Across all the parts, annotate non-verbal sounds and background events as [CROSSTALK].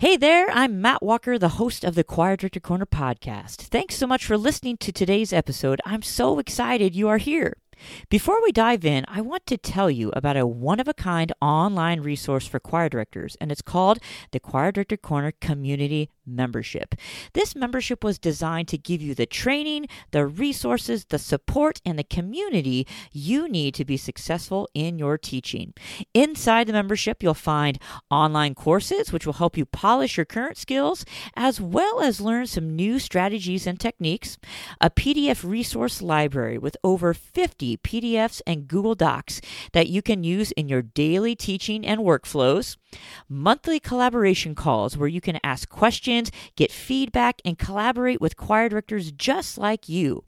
Hey there, I'm Matt Walker, the host of the Choir Director Corner podcast. Thanks so much for listening to today's episode. I'm so excited you are here. Before we dive in, I want to tell you about a one of a kind online resource for choir directors, and it's called the Choir Director Corner Community Membership. This membership was designed to give you the training, the resources, the support, and the community you need to be successful in your teaching. Inside the membership, you'll find online courses which will help you polish your current skills, as well as learn some new strategies and techniques, a PDF resource library with over 50 PDFs and Google Docs that you can use in your daily teaching and workflows, monthly collaboration calls where you can ask questions, get feedback, and collaborate with choir directors just like you,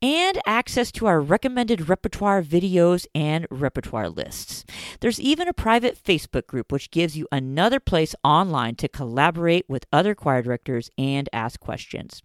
and access to our recommended repertoire videos and repertoire lists. There's even a private Facebook group which gives you another place online to collaborate with other choir directors and ask questions.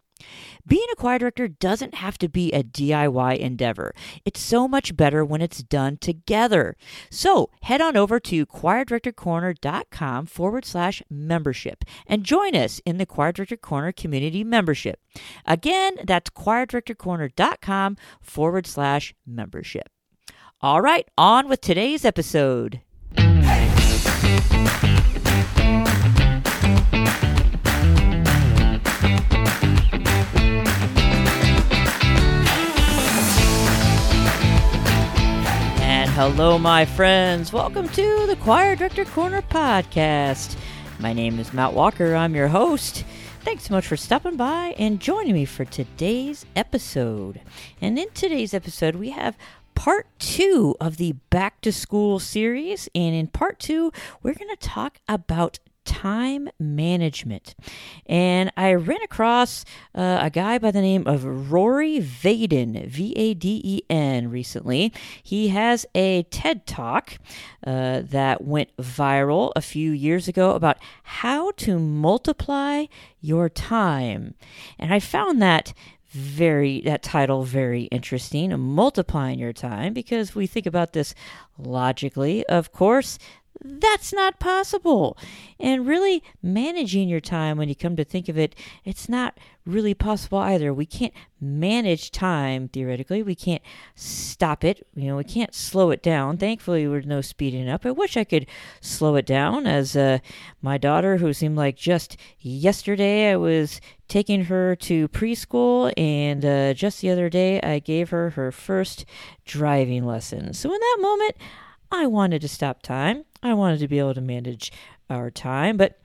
Being a choir director doesn't have to be a DIY endeavor. It's so much better when it's done together. So head on over to choirdirectorcorner.com forward slash membership and join us in the Choir Director Corner community membership. Again, that's choirdirectorcorner.com forward slash membership. All right, on with today's episode. Hello, my friends. Welcome to the Choir Director Corner podcast. My name is Matt Walker. I'm your host. Thanks so much for stopping by and joining me for today's episode. And in today's episode, we have part two of the Back to School series. And in part two, we're going to talk about time management. And I ran across uh, a guy by the name of Rory Vaden, V A D E N, recently. He has a TED talk uh, that went viral a few years ago about how to multiply your time. And I found that very that title very interesting multiplying your time because we think about this logically of course that's not possible. And really, managing your time, when you come to think of it, it's not really possible either. We can't manage time theoretically. We can't stop it. You know, we can't slow it down. Thankfully, there's no speeding up. I wish I could slow it down. As uh, my daughter, who seemed like just yesterday, I was taking her to preschool, and uh, just the other day, I gave her her first driving lesson. So in that moment, I wanted to stop time. I wanted to be able to manage our time, but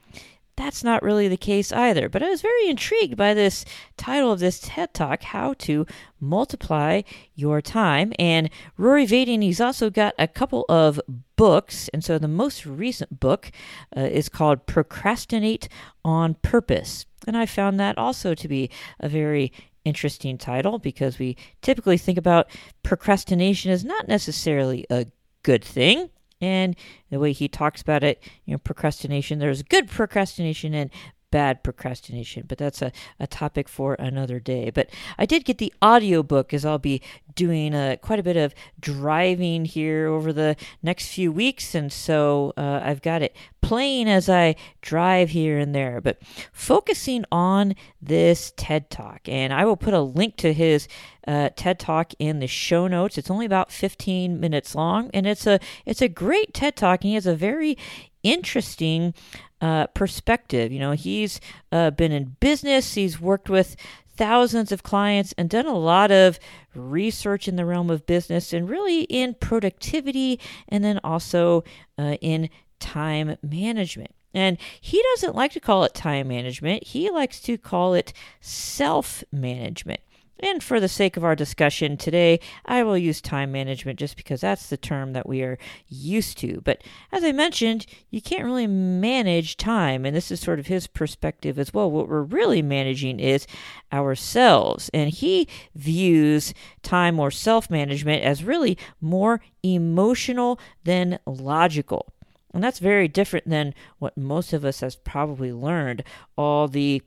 that's not really the case either. But I was very intrigued by this title of this TED Talk, How to Multiply Your Time. And Rory Vaden, he's also got a couple of books. And so the most recent book uh, is called Procrastinate on Purpose. And I found that also to be a very interesting title because we typically think about procrastination as not necessarily a good thing. And the way he talks about it, you know, procrastination, there's good procrastination and bad procrastination, but that's a, a topic for another day. But I did get the audio book as I'll be doing uh, quite a bit of driving here over the next few weeks, and so uh, I've got it playing as I drive here and there. But focusing on this TED Talk, and I will put a link to his uh, TED Talk in the show notes. It's only about 15 minutes long, and it's a it's a great TED Talk. And he has a very interesting uh, perspective. You know, he's uh, been in business, he's worked with thousands of clients and done a lot of research in the realm of business and really in productivity and then also uh, in time management. And he doesn't like to call it time management, he likes to call it self management. And for the sake of our discussion today, I will use time management just because that's the term that we are used to. But as I mentioned, you can't really manage time, and this is sort of his perspective as well. What we're really managing is ourselves. And he views time or self management as really more emotional than logical. And that's very different than what most of us has probably learned. All the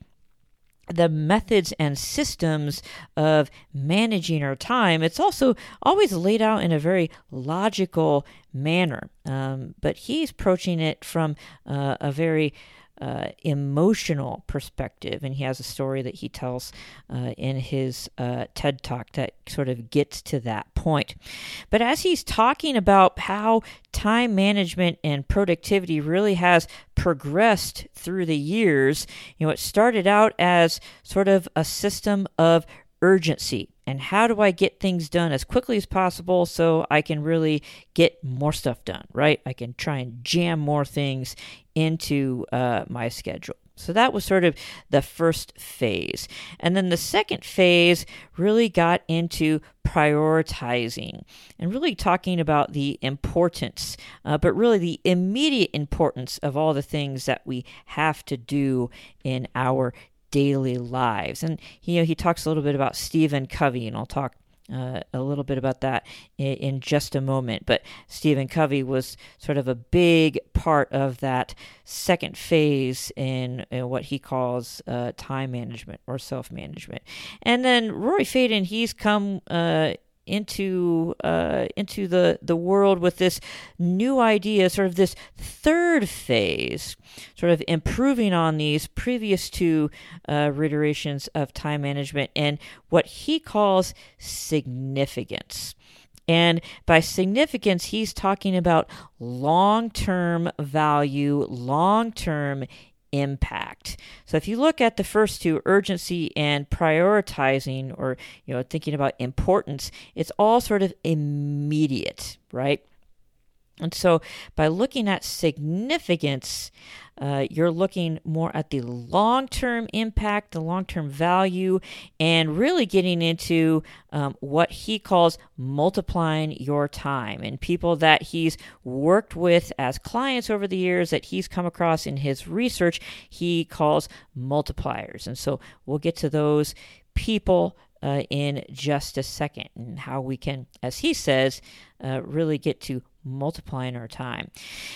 the methods and systems of managing our time, it's also always laid out in a very logical manner. Um, but he's approaching it from uh, a very uh, emotional perspective. And he has a story that he tells uh, in his uh, TED talk that sort of gets to that point. But as he's talking about how time management and productivity really has progressed through the years, you know, it started out as sort of a system of urgency and how do I get things done as quickly as possible so I can really get more stuff done, right? I can try and jam more things into uh, my schedule. So that was sort of the first phase. And then the second phase really got into prioritizing and really talking about the importance, uh, but really the immediate importance of all the things that we have to do in our daily lives. And you know, he talks a little bit about Stephen Covey, and I'll talk uh, a little bit about that in, in, just a moment. But Stephen Covey was sort of a big part of that second phase in, in what he calls uh, time management or self management. And then Rory Vaden, he's come. Uh, into uh, into the the world with this new idea, sort of this third phase, sort of improving on these previous two uh, iterations of time management and what he calls significance. And by significance, he's talking about long term value, long term impact. So if you look at the first two, urgency and prioritizing or you know thinking about importance, it's all sort of immediate, right? And so by looking at significance, uh, you're looking more at the long term impact, the long term value, and really getting into um, what he calls multiplying your time. And people that he's worked with as clients over the years that he's come across in his research, he calls multipliers. And so we'll get to those people uh, in just a second and how we can, as he says, uh, really get to multiplying our time.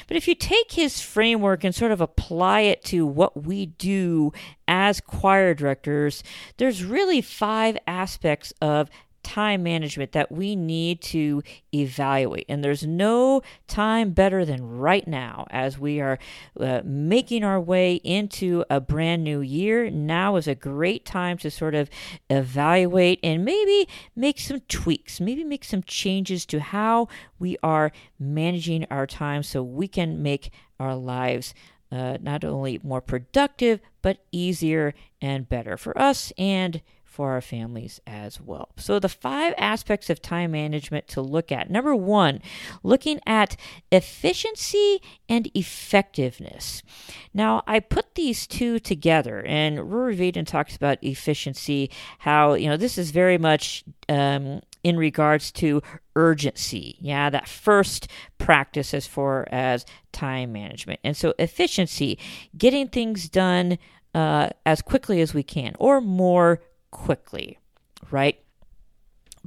But if you take his framework and sort of apply it to what we do as choir directors, there's really five aspects of time management that we need to evaluate. And there's no time better than right now as we are uh, making our way into a brand new year. Now is a great time to sort of evaluate and maybe make some tweaks, maybe make some changes to how we are managing our time so we can make our lives. Uh, not only more productive, but easier and better for us and for our families as well. So, the five aspects of time management to look at number one, looking at efficiency and effectiveness. Now, I put these two together, and Rory Vaden talks about efficiency, how, you know, this is very much um, in regards to urgency. Yeah, that first practice as far as time management. And so, efficiency, getting things done. Uh, as quickly as we can, or more quickly, right?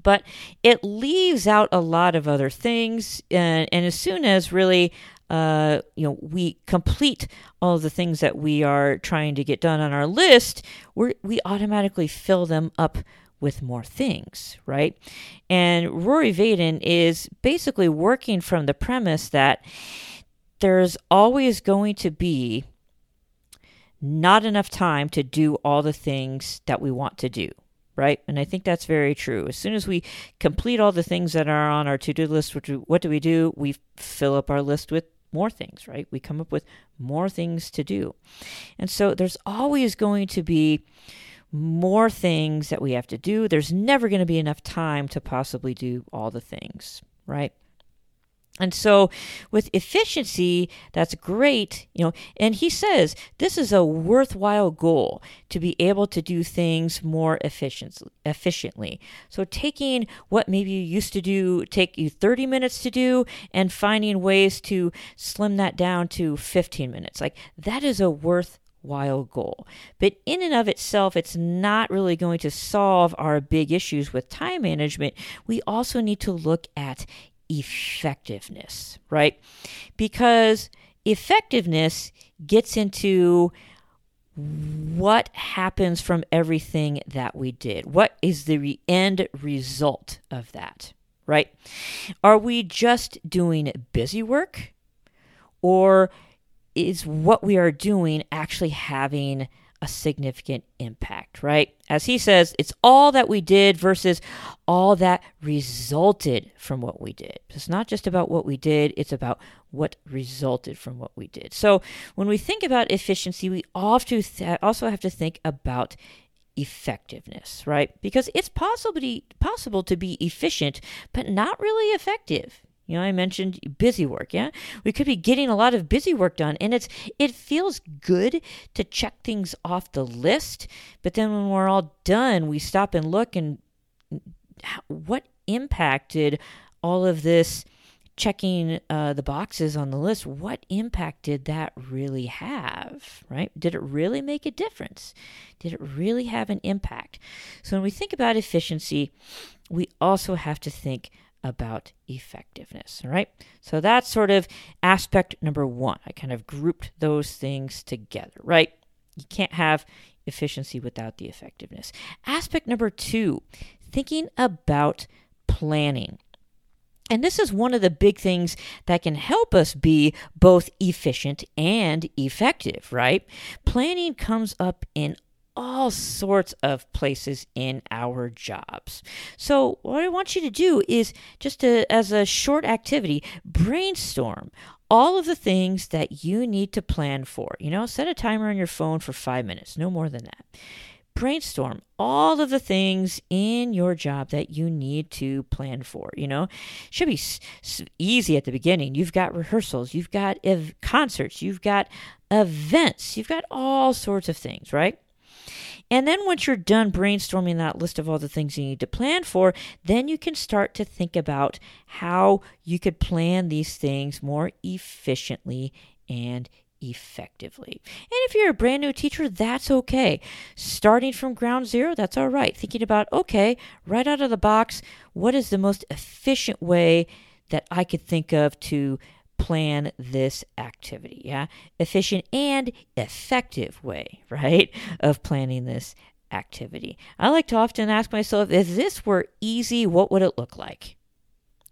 But it leaves out a lot of other things. And, and as soon as really uh, you know, we complete all the things that we are trying to get done on our list, we we automatically fill them up with more things, right? And Rory Vaden is basically working from the premise that there's always going to be not enough time to do all the things that we want to do, right? And I think that's very true. As soon as we complete all the things that are on our to do list, what do we do? We fill up our list with more things, right? We come up with more things to do. And so there's always going to be more things that we have to do. There's never going to be enough time to possibly do all the things, right? And so with efficiency, that's great, you know, and he says this is a worthwhile goal to be able to do things more efficiently. So taking what maybe you used to do take you 30 minutes to do and finding ways to slim that down to 15 minutes. Like that is a worth worthwhile goal. But in and of itself, it's not really going to solve our big issues with time management. We also need to look at effectiveness, right? Because effectiveness gets into what happens from everything that we did. What is the end result of that, right? Are we just doing busy work? Or is what we are doing actually having a significant impact, right? As he says, it's all that we did versus all that resulted from what we did. It's not just about what we did, it's about what resulted from what we did. So when we think about efficiency, we also have to think about effectiveness, right? Because it's be, possible to be efficient, but not really effective. You know, I mentioned busy work, yeah? We could be getting a lot of busy work done and it's it feels good to check things off the list, but then when we're all done, we stop and look and what impacted all of this checking uh, the boxes on the list, what impact did that really have, right? Did it really make a difference? Did it really have an impact? So when we think about efficiency, we also have to think about effectiveness. All right. So that's sort of aspect number one. I kind of grouped those things together, right? You can't have efficiency without the effectiveness. Aspect number two, thinking about planning. And this is one of the big things that can help us be both efficient and effective, right? Planning comes up in all sorts of places in our jobs. So, what I want you to do is just to, as a short activity, brainstorm all of the things that you need to plan for. You know, set a timer on your phone for five minutes, no more than that. Brainstorm all of the things in your job that you need to plan for. You know, should be s- easy at the beginning. You've got rehearsals, you've got ev- concerts, you've got events, you've got all sorts of things, right? And then once you're done brainstorming that list of all the things you need to plan for, then you can start to think about how you could plan these things more efficiently and effectively. And if you're a brand new teacher, that's okay. Starting from ground zero, that's all right. Thinking about, okay, right out of the box, what is the most efficient way that I could think of to plan this activity. Yeah. Efficient and effective way, [LAUGHS] right, of planning this activity. I like to often ask myself if this were easy, what would it look like?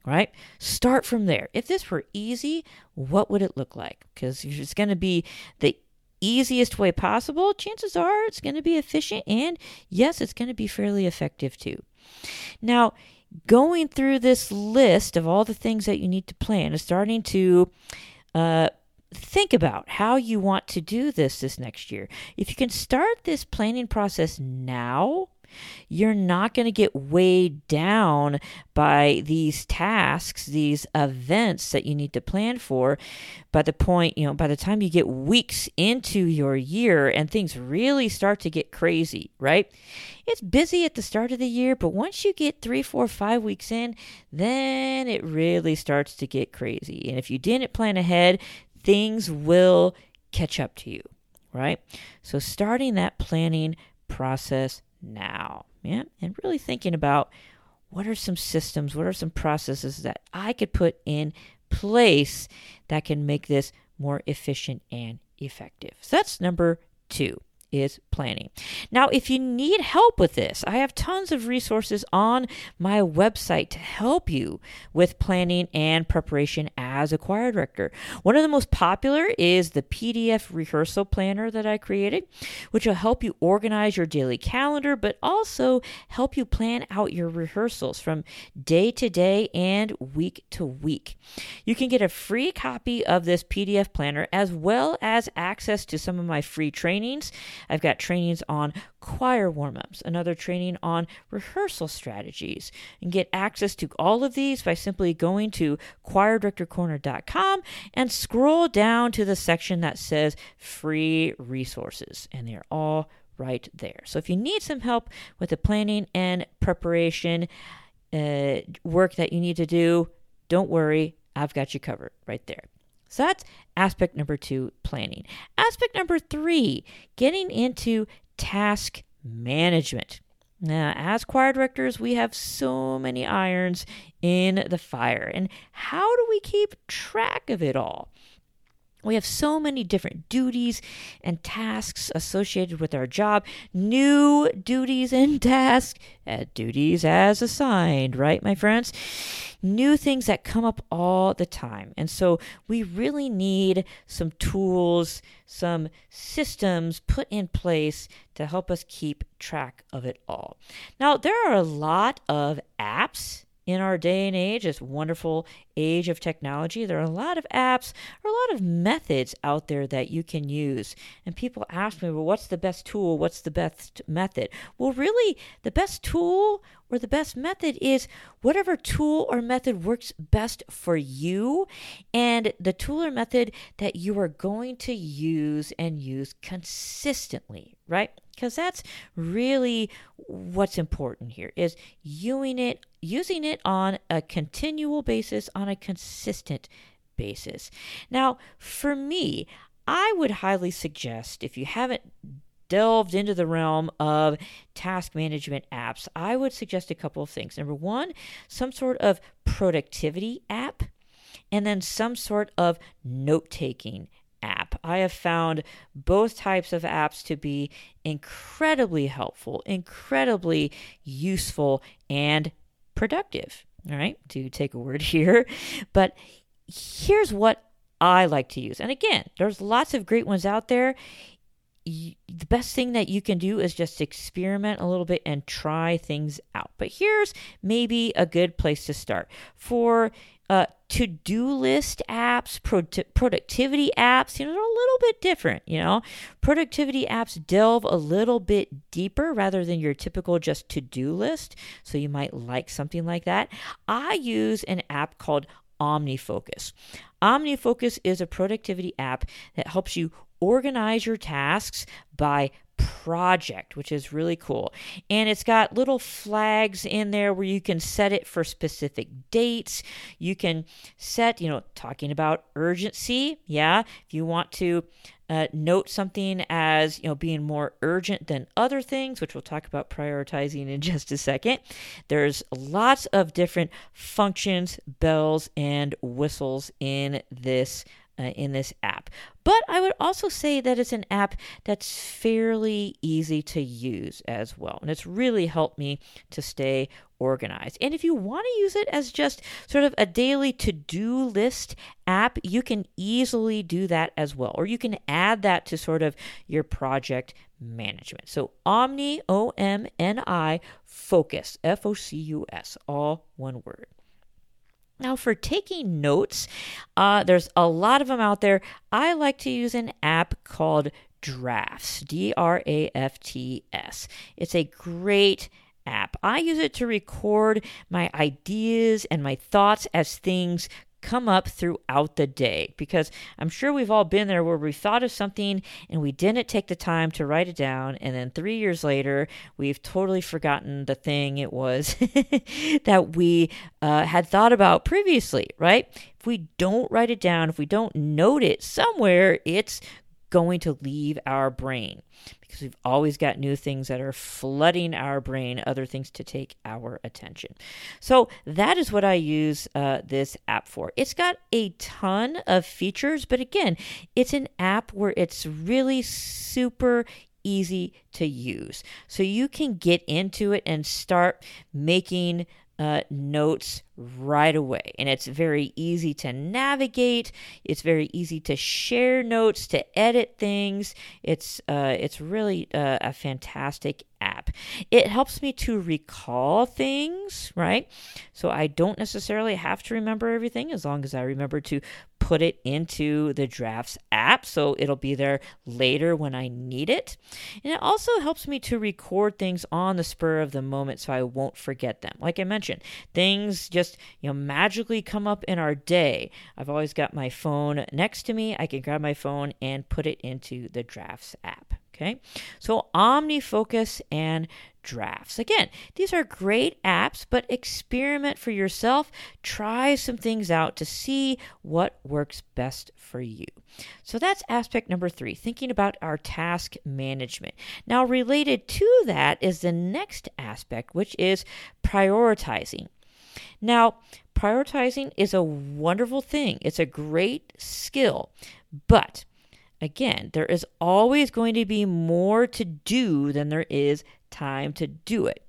Right? Start from there. If this were easy, what would it look like? Because if it's going to be the easiest way possible, chances are it's going to be efficient and yes, it's going to be fairly effective too. Now, going through this list of all the things that you need to plan is starting to uh, think about how you want to do this this next year. If you can start this planning process now, you're not going to get weighed down by these tasks, these events that you need to plan for. By the point, you know, by the time you get weeks into your year and things really start to get crazy, right? It's busy at the start of the year, but once you get three, four, five weeks in, then it really starts to get crazy. And if you didn't plan ahead, things will catch up to you, right? So, starting that planning process now. Yeah. And really thinking about what are some systems, what are some processes that I could put in place that can make this more efficient and effective. So that's number two is planning. Now, if you need help with this, I have tons of resources on my website to help you with planning and preparation as a choir director. One of the most popular is the PDF rehearsal planner that I created, which will help you organize your daily calendar, but also help you plan out your rehearsals from day to day and week to week. You can get a free copy of this PDF planner as well as access to some of my free trainings. I've got trainings on choir warm ups, another training on rehearsal strategies. and get access to all of these by simply going to choirdirectorcorner.com and scroll down to the section that says free resources. And they're all right there. So if you need some help with the planning and preparation uh, work that you need to do, don't worry, I've got you covered right there. So that's aspect number two planning. Aspect number three getting into task management. Now, as choir directors, we have so many irons in the fire. And how do we keep track of it all? We have so many different duties and tasks associated with our job. New duties and [LAUGHS] tasks, uh, duties as assigned, right, my friends? New things that come up all the time. And so we really need some tools, some systems put in place to help us keep track of it all. Now, there are a lot of apps in our day and age, this wonderful age of technology, there are a lot of apps or a lot of methods out there that you can use. And people ask me, well, what's the best tool? What's the best method? Well, really, the best tool or the best method is whatever tool or method works best for you and the tool or method that you are going to use and use consistently, right? Because that's really what's important here is using it using it on a continual basis on a consistent basis. Now, for me, I would highly suggest if you haven't delved into the realm of task management apps, I would suggest a couple of things. Number one, some sort of productivity app, and then some sort of note taking app. I have found both types of apps to be incredibly helpful, incredibly useful, and productive. All right, to take a word [LAUGHS] here. But here's what I like to use. And again, there's lots of great ones out there the best thing that you can do is just experiment a little bit and try things out. But here's maybe a good place to start. For uh, to do list apps, pro- productivity apps, you know, they're a little bit different. You know, productivity apps delve a little bit deeper rather than your typical just to do list. So you might like something like that. I use an app called OmniFocus. OmniFocus is a productivity app that helps you organize your tasks by project, which is really cool. And it's got little flags in there where you can set it for specific dates. You can set, you know, talking about urgency. Yeah. If you want to uh, note something as, you know, being more urgent than other things, which we'll talk about prioritizing in [LAUGHS] just a second. There's lots of different functions, bells, and whistles in this uh, in this app. But I would also say that it's an app that's fairly easy to use as well. And it's really helped me to stay organized. And if you want to use it as just sort of a daily to do list app, you can easily do that as well. Or you can add that to sort of your project management. So Omni, O M N I, Focus, F O C U S, all one word. Now, for taking notes, uh, there's a lot of them out there. I like to use an app called Drafts, D R A F T S. It's a great app. I use it to record my ideas and my thoughts as things come up throughout the day because I'm sure we've all been there where we thought of something and we didn't take the time to write it down. And then three years later, we've totally forgotten the thing it was [LAUGHS] that we uh, had thought about previously, right? If we don't write it down, if we don't note it somewhere, it's going to leave our brain because we've always got new things that are flooding our brain, other things to take our attention. So that is what I use uh, this app for. It's got a ton of features, but again, it's an app where it's really super easy to use. So you can get into it and start making uh, notes right away. And it's very easy to navigate. It's very easy to share notes, to edit things. It's uh, it's really uh, a fantastic app. It helps me to recall things, right? So I don't necessarily have to remember everything as long as I remember to put it into the drafts app so it'll be there later when I need it. And it also helps me to record things on the spur of the moment so I won't forget them. Like I mentioned, things just, you know, magically come up in our day. I've always got my phone next to me. I can grab my phone and put it into the drafts app. Okay, so OmniFocus and Drafts. Again, these are great apps, but experiment for yourself. Try some things out to see what works best for you. So that's aspect number three, thinking about our task management. Now, related to that is the next aspect, which is prioritizing. Now, prioritizing is a wonderful thing, it's a great skill. But again, there is always going to be more to do than there is time to do it.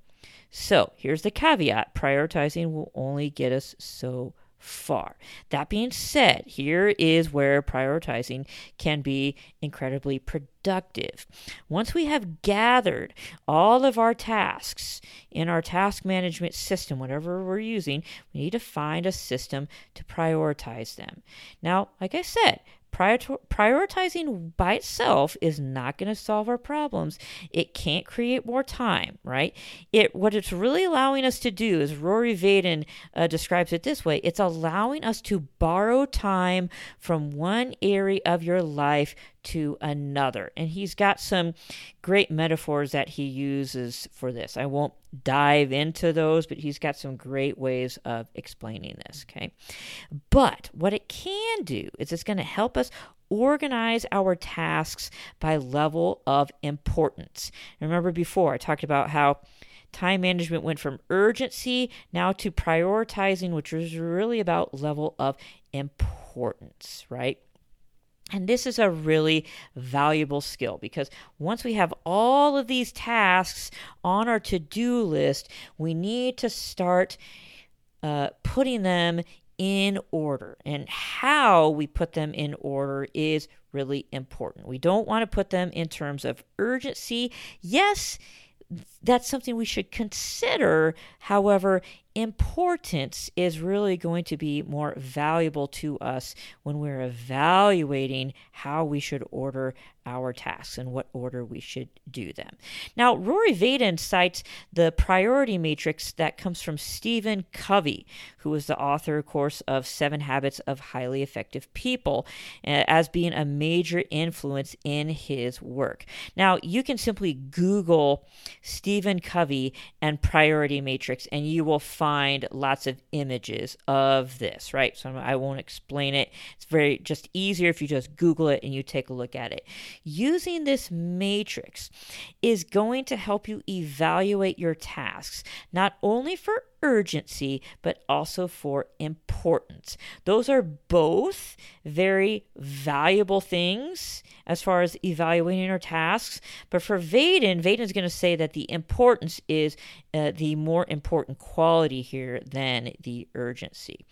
So here's the caveat prioritizing will only get us so far. That being said, here is where prioritizing can be incredibly productive. Once we have gathered all of our tasks in our task management system, whatever we're using, we need to find a system to prioritize them. Now, like I said, prioritizing by itself is not going to solve our problems. It can't create more time, right? It what it's really allowing us to do, is Rory Vaden uh, describes it this way, it's allowing us to borrow time from one area of your life to another. And he's got some great metaphors that he uses for this. I won't dive into those, but he's got some great ways of explaining this, okay? But what it can do is it's going to help us organize our tasks by level of importance. Remember before I talked about how time management went from urgency now to prioritizing, which was really about level of importance, right? And this is a really valuable skill because once we have all of these tasks on our to do list, we need to start uh, putting them in order. And how we put them in order is really important. We don't want to put them in terms of urgency. Yes, that's something we should consider. However, importance is really going to be more valuable to us when we're evaluating how we should order our tasks and what order we should do them. Now, Rory Vaden cites the priority matrix that comes from Stephen Covey, who is the author, of course, of Seven Habits of Highly Effective People, uh, as being a major influence in his work. Now, you can simply Google Stephen Covey and priority matrix, and you will find lots of images of this, right? So I won't explain it. It's very just easier if you just Google it and you take a look at it. Using this matrix is going to help you evaluate your tasks, not only for urgency, but also for importance. Those are both very valuable things as far as evaluating our tasks. But for Vaden, Vaden is going to say that the importance is uh, the more important quality here than the urgency.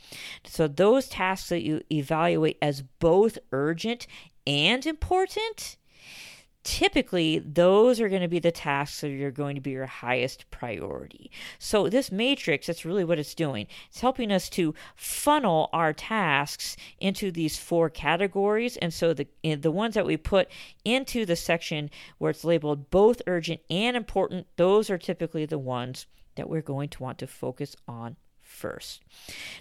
So those tasks that you evaluate as both urgent and important typically those are going to be the tasks that are going to be your highest priority. So this matrix, that's really what it's doing. It's helping us to funnel our tasks into these four categories. And so the eh, the ones that we put into the section where it's labeled both urgent and important, those are typically the ones that we're going to want to focus on first.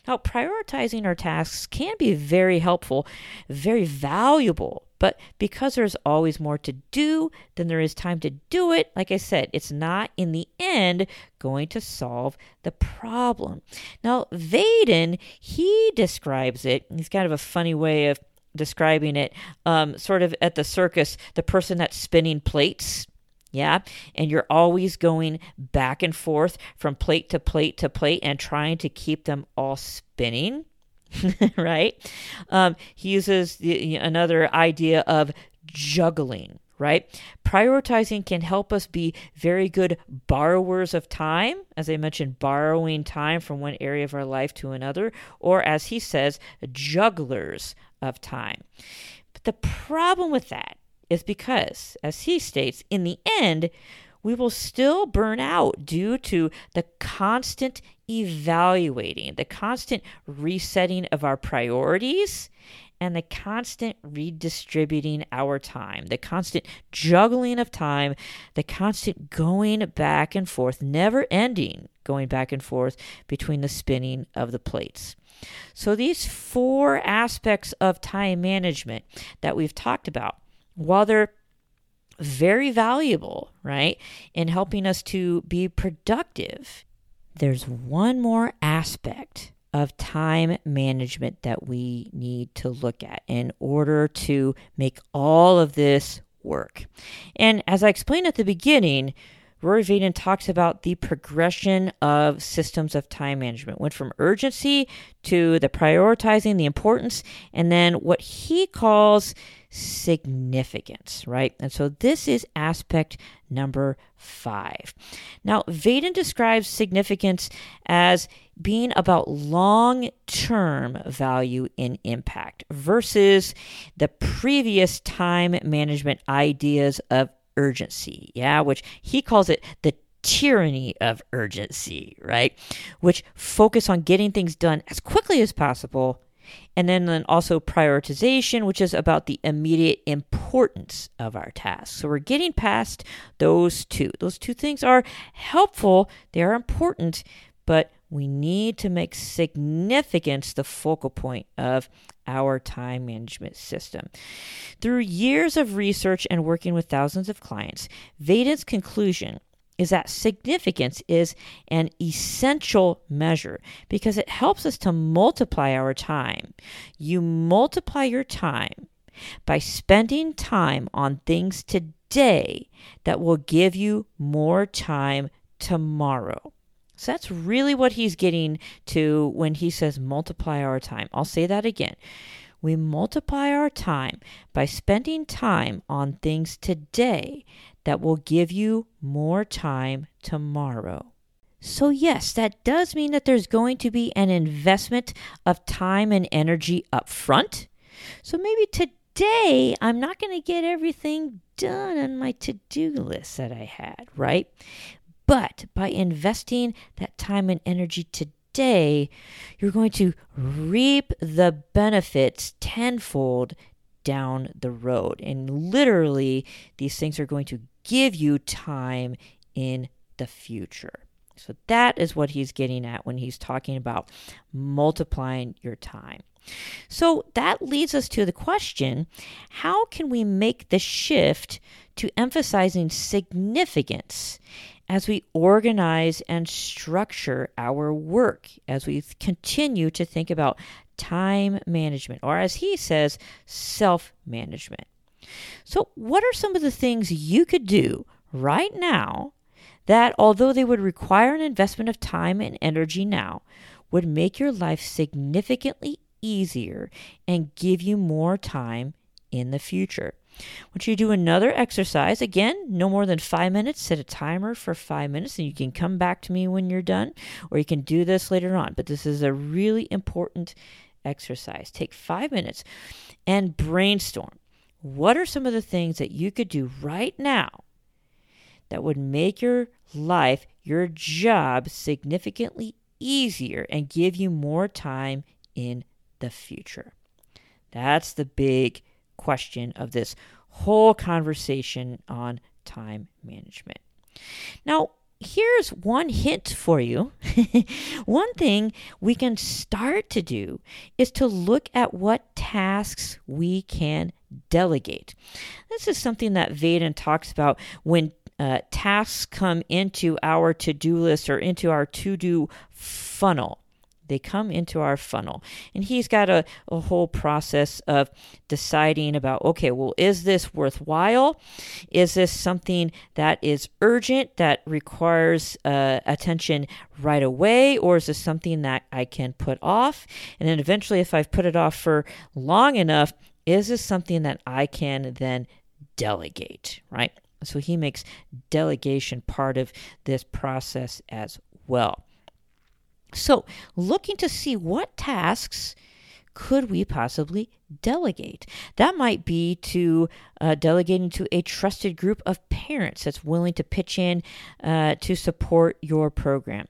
Now, prioritizing our tasks can be very helpful, very valuable, but because there's always more to do than there is time to do it, like I said, it's not in the end going to solve the problem. Now, Vaden, he describes it, he's kind of a funny way of describing it, um, sort of at the circus, the person that's spinning plates yeah. And you're always going back and forth from plate to plate to plate and trying to keep them all spinning. [LAUGHS] right? Um, he uses the, another idea of juggling, right? Prioritizing can help us be very good borrowers of time, as I mentioned, borrowing time from one area of our life to another, or as he says, jugglers of time. But the problem with that is because, as he states, in the end, we will still burn out due to the constant evaluating, the constant resetting of our priorities, and the constant redistributing our time, the constant juggling of time, the constant going back and forth, never ending going back and forth between the spinning of the plates. So, these four aspects of time management that we've talked about while they're very valuable, right, in helping us to be productive, there's one more aspect of time management that we need to look at in order to make all of this work. And as I explained at the beginning, Rory Vaden talks about the progression of systems of time management. Went from urgency to the prioritizing, the importance, and then what he calls significance, right? And so this is aspect number five. Now, Vaden describes significance as being about long term value in impact versus the previous time management ideas of urgency, yeah, which he calls it the tyranny of urgency, right? Which focus on getting things done as quickly as possible. And then, then also prioritization, which is about the immediate importance of our tasks. So we're getting past those two. Those two things are helpful, they are important, but we need to make significance the focal point of our time management system. Through years of research and working with thousands of clients, Vaden's conclusion is that significance is an essential measure because it helps us to multiply our time. You multiply your time by spending time on things today that will give you more time tomorrow. So that's really what he's getting to when he says multiply our time. I'll say that again. We multiply our time by spending time on things today that will give you more time tomorrow. So, yes, that does mean that there's going to be an investment of time and energy up front. So, maybe today I'm not going to get everything done on my to do list that I had, right? But by investing that time and energy today, you're going to reap the benefits tenfold down the road. And literally, these things are going to give you time in the future. So that is what he's getting at when he's talking about multiplying your time. So that leads us to the question how can we make the shift to emphasizing significance as we organize and structure our work, as we continue to think about time management, or as he says, self management. So, what are some of the things you could do right now that, although they would require an investment of time and energy now, would make your life significantly easier and give you more time in the future? want you do another exercise. Again, no more than five minutes. Set a timer for five minutes, and you can come back to me when you're done, or you can do this later on. But this is a really important exercise. Take five minutes and brainstorm. What are some of the things that you could do right now that would make your life, your job significantly easier and give you more time in the future? That's the big question of this whole conversation on time management. Now, here's one hint for you. [LAUGHS] one thing we can start to do is to look at what tasks we can delegate. This is something that Vaden talks about when uh, tasks come into our to do list or into our to do funnel. They come into our funnel. And he's got a, a whole process of deciding about okay, well, is this worthwhile? Is this something that is urgent, that requires uh, attention right away? Or is this something that I can put off? And then eventually, if I've put it off for long enough, is this something that I can then delegate, right? So he makes delegation part of this process as well. So, looking to see what tasks could we possibly delegate? That might be to uh, delegating to a trusted group of parents that's willing to pitch in uh, to support your program.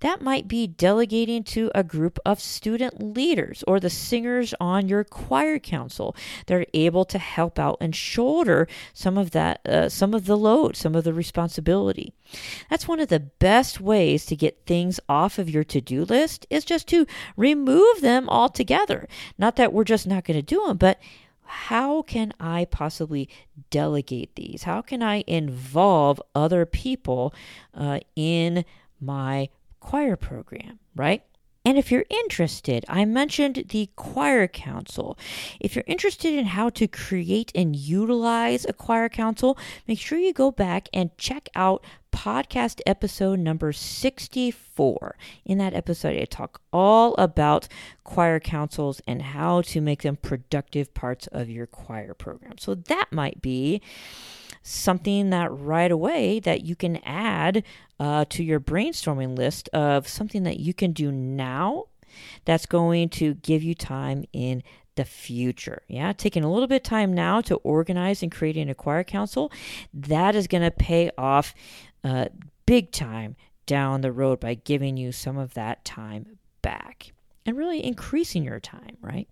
That might be delegating to a group of student leaders or the singers on your choir council. They're able to help out and shoulder some of that, uh, some of the load, some of the responsibility. That's one of the best ways to get things off of your to do list is just to remove them altogether. Not that we're just not going to do them, but how can I possibly delegate these? How can I involve other people uh, in my choir program, right? And if you're interested, I mentioned the Choir Council. If you're interested in how to create and utilize a choir council, make sure you go back and check out podcast episode number 64. In that episode, I talk all about choir councils and how to make them productive parts of your choir program. So that might be something that right away that you can add uh, to your brainstorming list of something that you can do now that's going to give you time in the future. Yeah, taking a little bit of time now to organize and create an acquire council, that is going to pay off uh, big time down the road by giving you some of that time back and really increasing your time, right?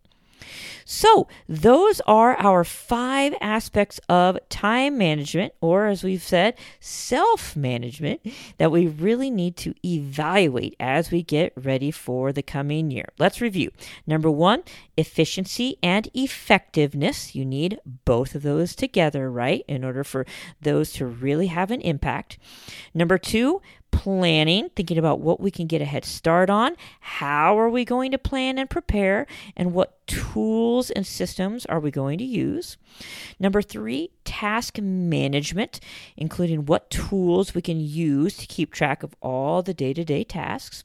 So, those are our five aspects of time management, or as we've said, self management, that we really need to evaluate as we get ready for the coming year. Let's review. Number one, efficiency and effectiveness. You need both of those together, right, in order for those to really have an impact. Number two, planning, thinking about what we can get a head start on, how are we going to plan and prepare, and what tools and systems are we going to use. Number three, task management, including what tools we can use to keep track of all the day to day tasks.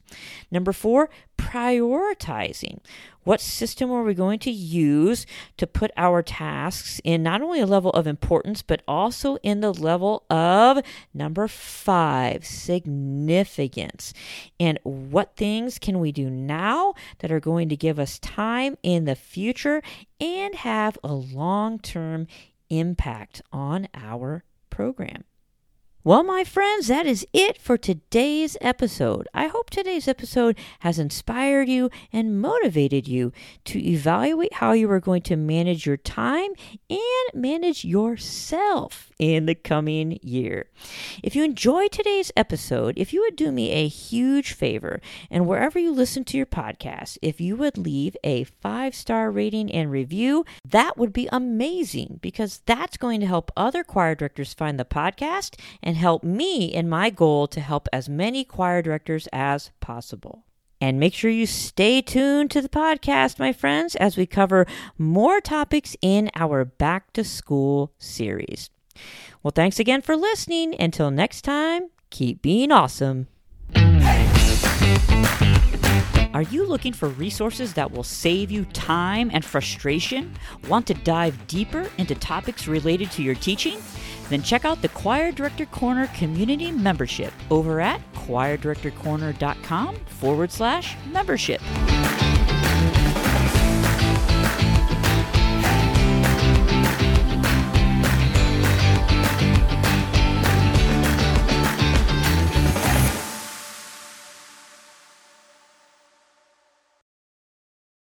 Number four, prioritizing. What system are we going to use to put our tasks in not only a level of importance, but also in the level of number five, significance? And what things can we do now that are going to give us time in the future and have a long term impact on our program? Well, my friends, that is it for today's episode. I hope today's episode has inspired you and motivated you to evaluate how you are going to manage your time and manage yourself in the coming year. If you enjoyed today's episode, if you would do me a huge favor, and wherever you listen to your podcast, if you would leave a five star rating and review, that would be amazing because that's going to help other choir directors find the podcast and help me in my goal to help as many choir directors as possible. And make sure you stay tuned to the podcast, my friends, as we cover more topics in our Back to School series. Well, thanks again for listening. Until next time, keep being awesome. Are you looking for resources that will save you time and frustration? Want to dive deeper into topics related to your teaching? Then check out the Choir Director Corner community membership over at choirdirectorcorner.com forward slash membership.